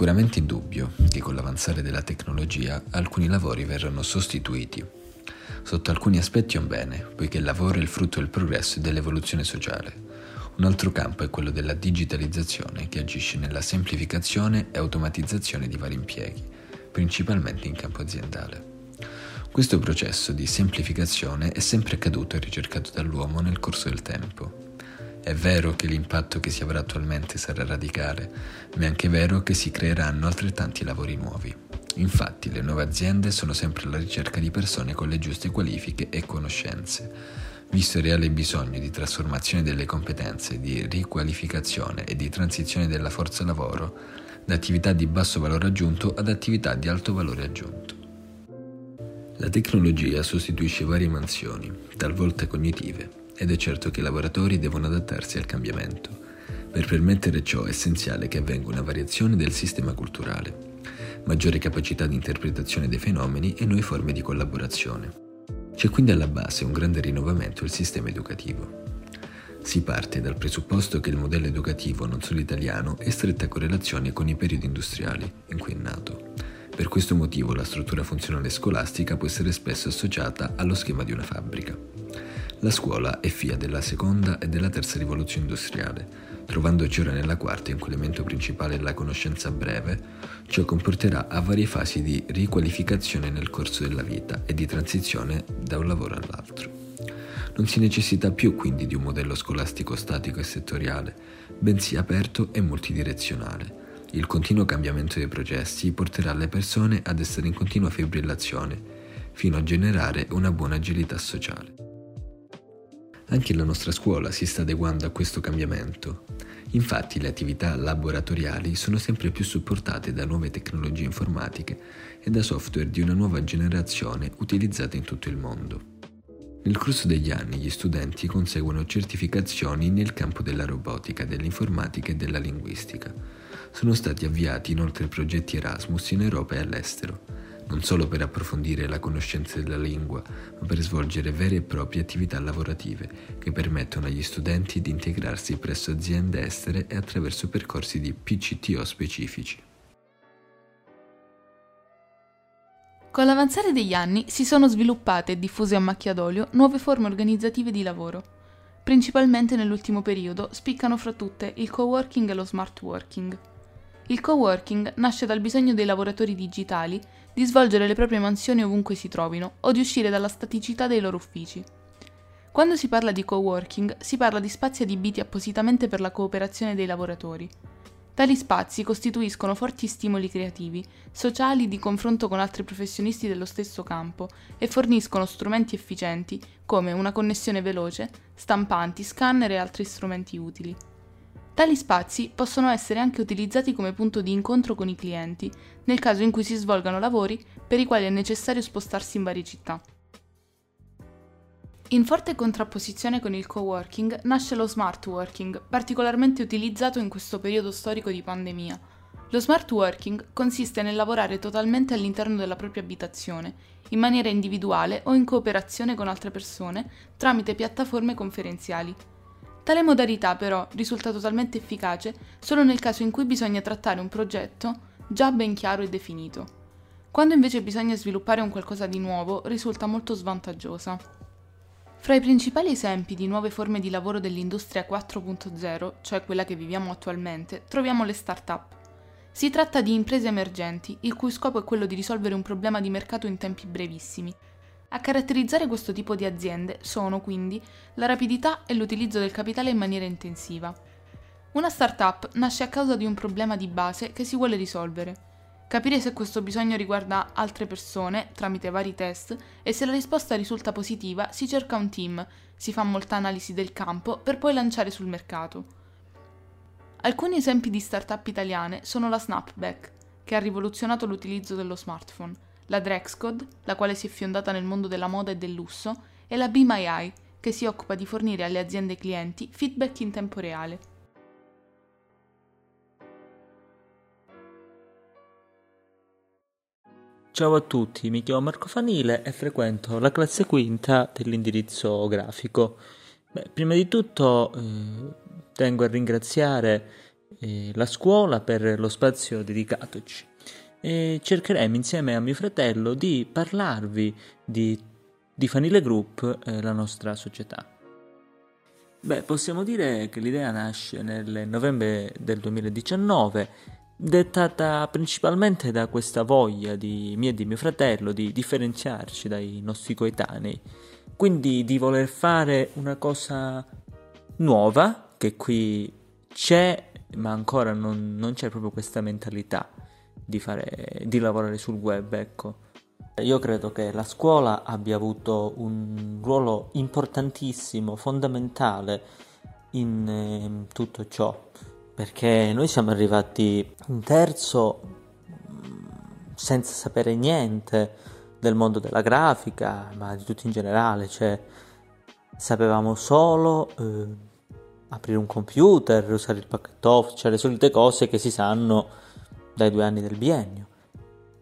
sicuramente indubbio che con l'avanzare della tecnologia alcuni lavori verranno sostituiti. Sotto alcuni aspetti è un bene, poiché il lavoro è il frutto del progresso e dell'evoluzione sociale. Un altro campo è quello della digitalizzazione che agisce nella semplificazione e automatizzazione di vari impieghi, principalmente in campo aziendale. Questo processo di semplificazione è sempre accaduto e ricercato dall'uomo nel corso del tempo. È vero che l'impatto che si avrà attualmente sarà radicale, ma è anche vero che si creeranno altrettanti lavori nuovi. Infatti le nuove aziende sono sempre alla ricerca di persone con le giuste qualifiche e conoscenze. Visto il reale bisogno di trasformazione delle competenze, di riqualificazione e di transizione della forza lavoro da attività di basso valore aggiunto ad attività di alto valore aggiunto. La tecnologia sostituisce varie mansioni, talvolta cognitive, ed è certo che i lavoratori devono adattarsi al cambiamento. Per permettere ciò è essenziale che avvenga una variazione del sistema culturale, maggiore capacità di interpretazione dei fenomeni e nuove forme di collaborazione. C'è quindi alla base un grande rinnovamento del sistema educativo. Si parte dal presupposto che il modello educativo non solo italiano è stretta correlazione con i periodi industriali in cui è nato. Per questo motivo la struttura funzionale scolastica può essere spesso associata allo schema di una fabbrica. La scuola è figlia della seconda e della terza rivoluzione industriale, trovandoci ora nella quarta in cui l'elemento principale è la conoscenza breve, ciò comporterà a varie fasi di riqualificazione nel corso della vita e di transizione da un lavoro all'altro. Non si necessita più quindi di un modello scolastico statico e settoriale, bensì aperto e multidirezionale. Il continuo cambiamento dei processi porterà le persone ad essere in continua fibrillazione, fino a generare una buona agilità sociale. Anche la nostra scuola si sta adeguando a questo cambiamento. Infatti le attività laboratoriali sono sempre più supportate da nuove tecnologie informatiche e da software di una nuova generazione utilizzate in tutto il mondo. Nel corso degli anni gli studenti conseguono certificazioni nel campo della robotica, dell'informatica e della linguistica. Sono stati avviati inoltre progetti Erasmus in Europa e all'estero non solo per approfondire la conoscenza della lingua, ma per svolgere vere e proprie attività lavorative che permettono agli studenti di integrarsi presso aziende estere e attraverso percorsi di PCTO specifici. Con l'avanzare degli anni si sono sviluppate e diffuse a macchia d'olio nuove forme organizzative di lavoro. Principalmente nell'ultimo periodo spiccano fra tutte il co-working e lo smart working. Il co-working nasce dal bisogno dei lavoratori digitali di svolgere le proprie mansioni ovunque si trovino o di uscire dalla staticità dei loro uffici. Quando si parla di co-working si parla di spazi adibiti appositamente per la cooperazione dei lavoratori. Tali spazi costituiscono forti stimoli creativi, sociali di confronto con altri professionisti dello stesso campo e forniscono strumenti efficienti come una connessione veloce, stampanti, scanner e altri strumenti utili. Tali spazi possono essere anche utilizzati come punto di incontro con i clienti, nel caso in cui si svolgano lavori per i quali è necessario spostarsi in varie città. In forte contrapposizione con il coworking nasce lo smart working, particolarmente utilizzato in questo periodo storico di pandemia. Lo smart working consiste nel lavorare totalmente all'interno della propria abitazione, in maniera individuale o in cooperazione con altre persone, tramite piattaforme conferenziali. Tale modalità però risulta totalmente efficace solo nel caso in cui bisogna trattare un progetto già ben chiaro e definito. Quando invece bisogna sviluppare un qualcosa di nuovo risulta molto svantaggiosa. Fra i principali esempi di nuove forme di lavoro dell'industria 4.0, cioè quella che viviamo attualmente, troviamo le start-up. Si tratta di imprese emergenti, il cui scopo è quello di risolvere un problema di mercato in tempi brevissimi, a caratterizzare questo tipo di aziende sono quindi la rapidità e l'utilizzo del capitale in maniera intensiva. Una startup nasce a causa di un problema di base che si vuole risolvere. Capire se questo bisogno riguarda altre persone tramite vari test e se la risposta risulta positiva si cerca un team, si fa molta analisi del campo per poi lanciare sul mercato. Alcuni esempi di startup italiane sono la Snapback, che ha rivoluzionato l'utilizzo dello smartphone, la Drexcode, la quale si è fiondata nel mondo della moda e del lusso, e la Be My Eye, che si occupa di fornire alle aziende clienti feedback in tempo reale. Ciao a tutti, mi chiamo Marco Fanile e frequento la classe quinta dell'indirizzo grafico. Beh, prima di tutto eh, tengo a ringraziare eh, la scuola per lo spazio dedicatoci e cercheremo insieme a mio fratello di parlarvi di, di Fanile Group e la nostra società. Beh, possiamo dire che l'idea nasce nel novembre del 2019, dettata principalmente da questa voglia di mia e di mio fratello di differenziarci dai nostri coetanei, quindi di voler fare una cosa nuova che qui c'è, ma ancora non, non c'è proprio questa mentalità di, fare, di lavorare sul web, ecco. Io credo che la scuola abbia avuto un ruolo importantissimo, fondamentale in eh, tutto ciò, perché noi siamo arrivati in terzo mm, senza sapere niente del mondo della grafica, ma di tutto in generale, cioè sapevamo solo eh, aprire un computer, usare il pacchetto, cioè le solite cose che si sanno dai due anni del biennio.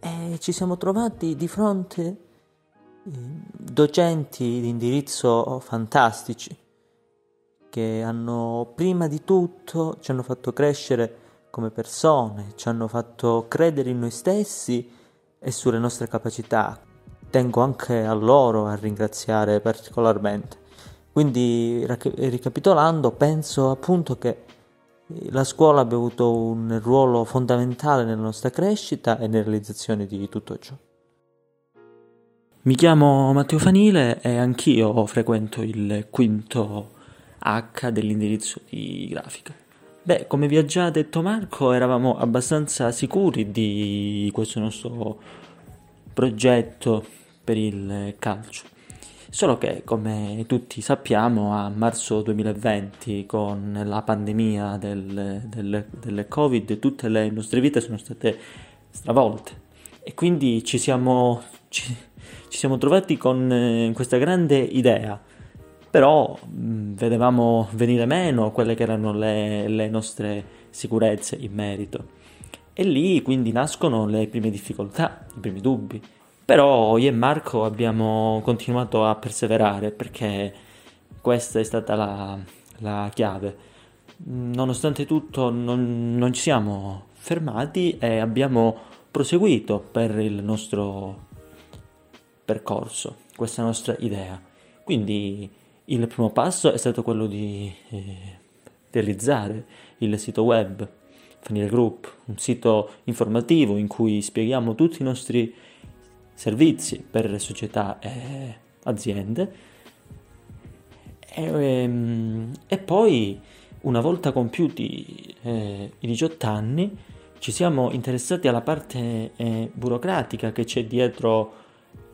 E ci siamo trovati di fronte eh, docenti di indirizzo fantastici che hanno prima di tutto ci hanno fatto crescere come persone, ci hanno fatto credere in noi stessi e sulle nostre capacità. Tengo anche a loro a ringraziare particolarmente. Quindi, ricapitolando, penso appunto che la scuola abbia avuto un ruolo fondamentale nella nostra crescita e nella realizzazione di tutto ciò. Mi chiamo Matteo Fanile e anch'io frequento il quinto H dell'indirizzo di grafica. Beh, come vi ha già detto Marco, eravamo abbastanza sicuri di questo nostro progetto per il calcio Solo che, come tutti sappiamo, a marzo 2020, con la pandemia del, del, del Covid, tutte le nostre vite sono state stravolte. E quindi ci siamo, ci, ci siamo trovati con eh, questa grande idea. Però mh, vedevamo venire meno quelle che erano le, le nostre sicurezze in merito. E lì quindi nascono le prime difficoltà, i primi dubbi però io e Marco abbiamo continuato a perseverare perché questa è stata la, la chiave. Nonostante tutto non, non ci siamo fermati e abbiamo proseguito per il nostro percorso, questa nostra idea. Quindi il primo passo è stato quello di eh, realizzare il sito web Fanile Group, un sito informativo in cui spieghiamo tutti i nostri servizi per società e aziende. E, ehm, e poi una volta compiuti eh, i 18 anni ci siamo interessati alla parte eh, burocratica che c'è dietro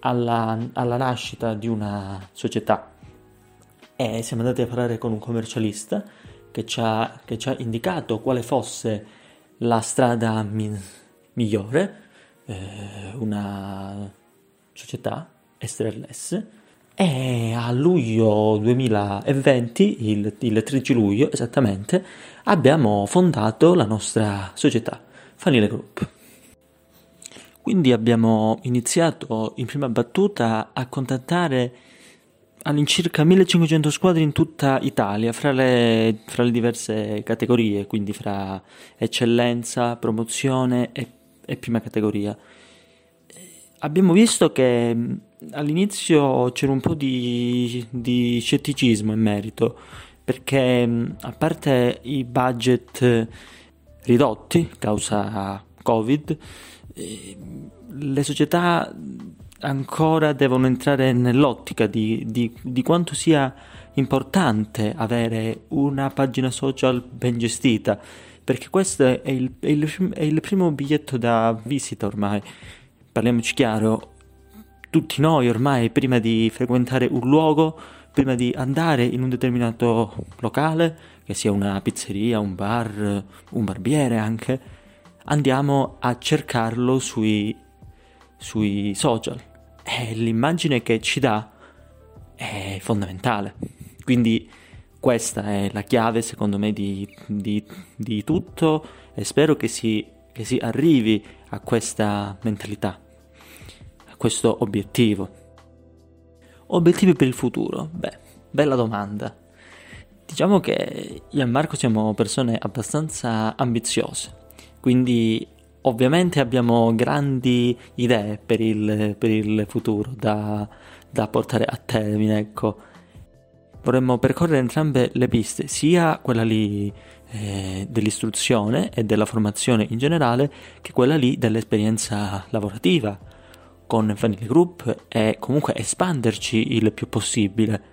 alla, alla, nascita di una società. E siamo andati a parlare con un commercialista che ci ha, che ci ha indicato quale fosse la strada mi- migliore eh, una società Estrelles e a luglio 2020, il, il 13 luglio esattamente, abbiamo fondato la nostra società, Fanile Group. Quindi abbiamo iniziato in prima battuta a contattare all'incirca 1500 squadre in tutta Italia, fra le, fra le diverse categorie, quindi fra eccellenza, promozione e e prima categoria. Abbiamo visto che all'inizio c'era un po' di, di scetticismo in merito, perché a parte i budget ridotti causa Covid, eh, le società ancora devono entrare nell'ottica di, di, di, quanto sia importante avere una pagina social ben gestita perché questo è il, è il, è il primo biglietto da visita ormai. Parliamoci chiaro, tutti noi ormai prima di frequentare un luogo, prima di andare in un determinato locale, che sia una pizzeria, un bar, un barbiere anche, andiamo a cercarlo sui, sui social. E l'immagine che ci dà è fondamentale. Quindi questa è la chiave secondo me di, di, di tutto e spero che si, che si arrivi a questa mentalità, a questo obiettivo. Obiettivi per il futuro? Beh, bella domanda. Diciamo che io e Marco siamo persone abbastanza ambiziose, quindi ovviamente abbiamo grandi idee per il, per il futuro da, da, portare a termine, ecco. Vorremmo percorrere entrambe le piste, sia quella lì eh, dell'istruzione e della formazione in generale, che quella lì dell'esperienza lavorativa con Family Group e comunque espanderci il più possibile.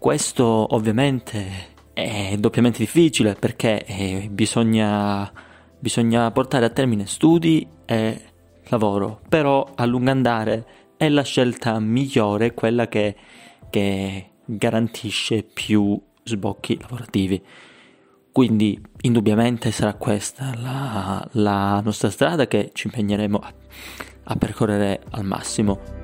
Questo ovviamente è doppiamente difficile perché eh, bisogna, bisogna portare a termine studi e lavoro, però a lungo andare è la scelta migliore, quella che, che garantisce più sbocchi lavorativi. Quindi indubbiamente sarà questa la, la nostra strada che ci impegneremo a, a percorrere al massimo.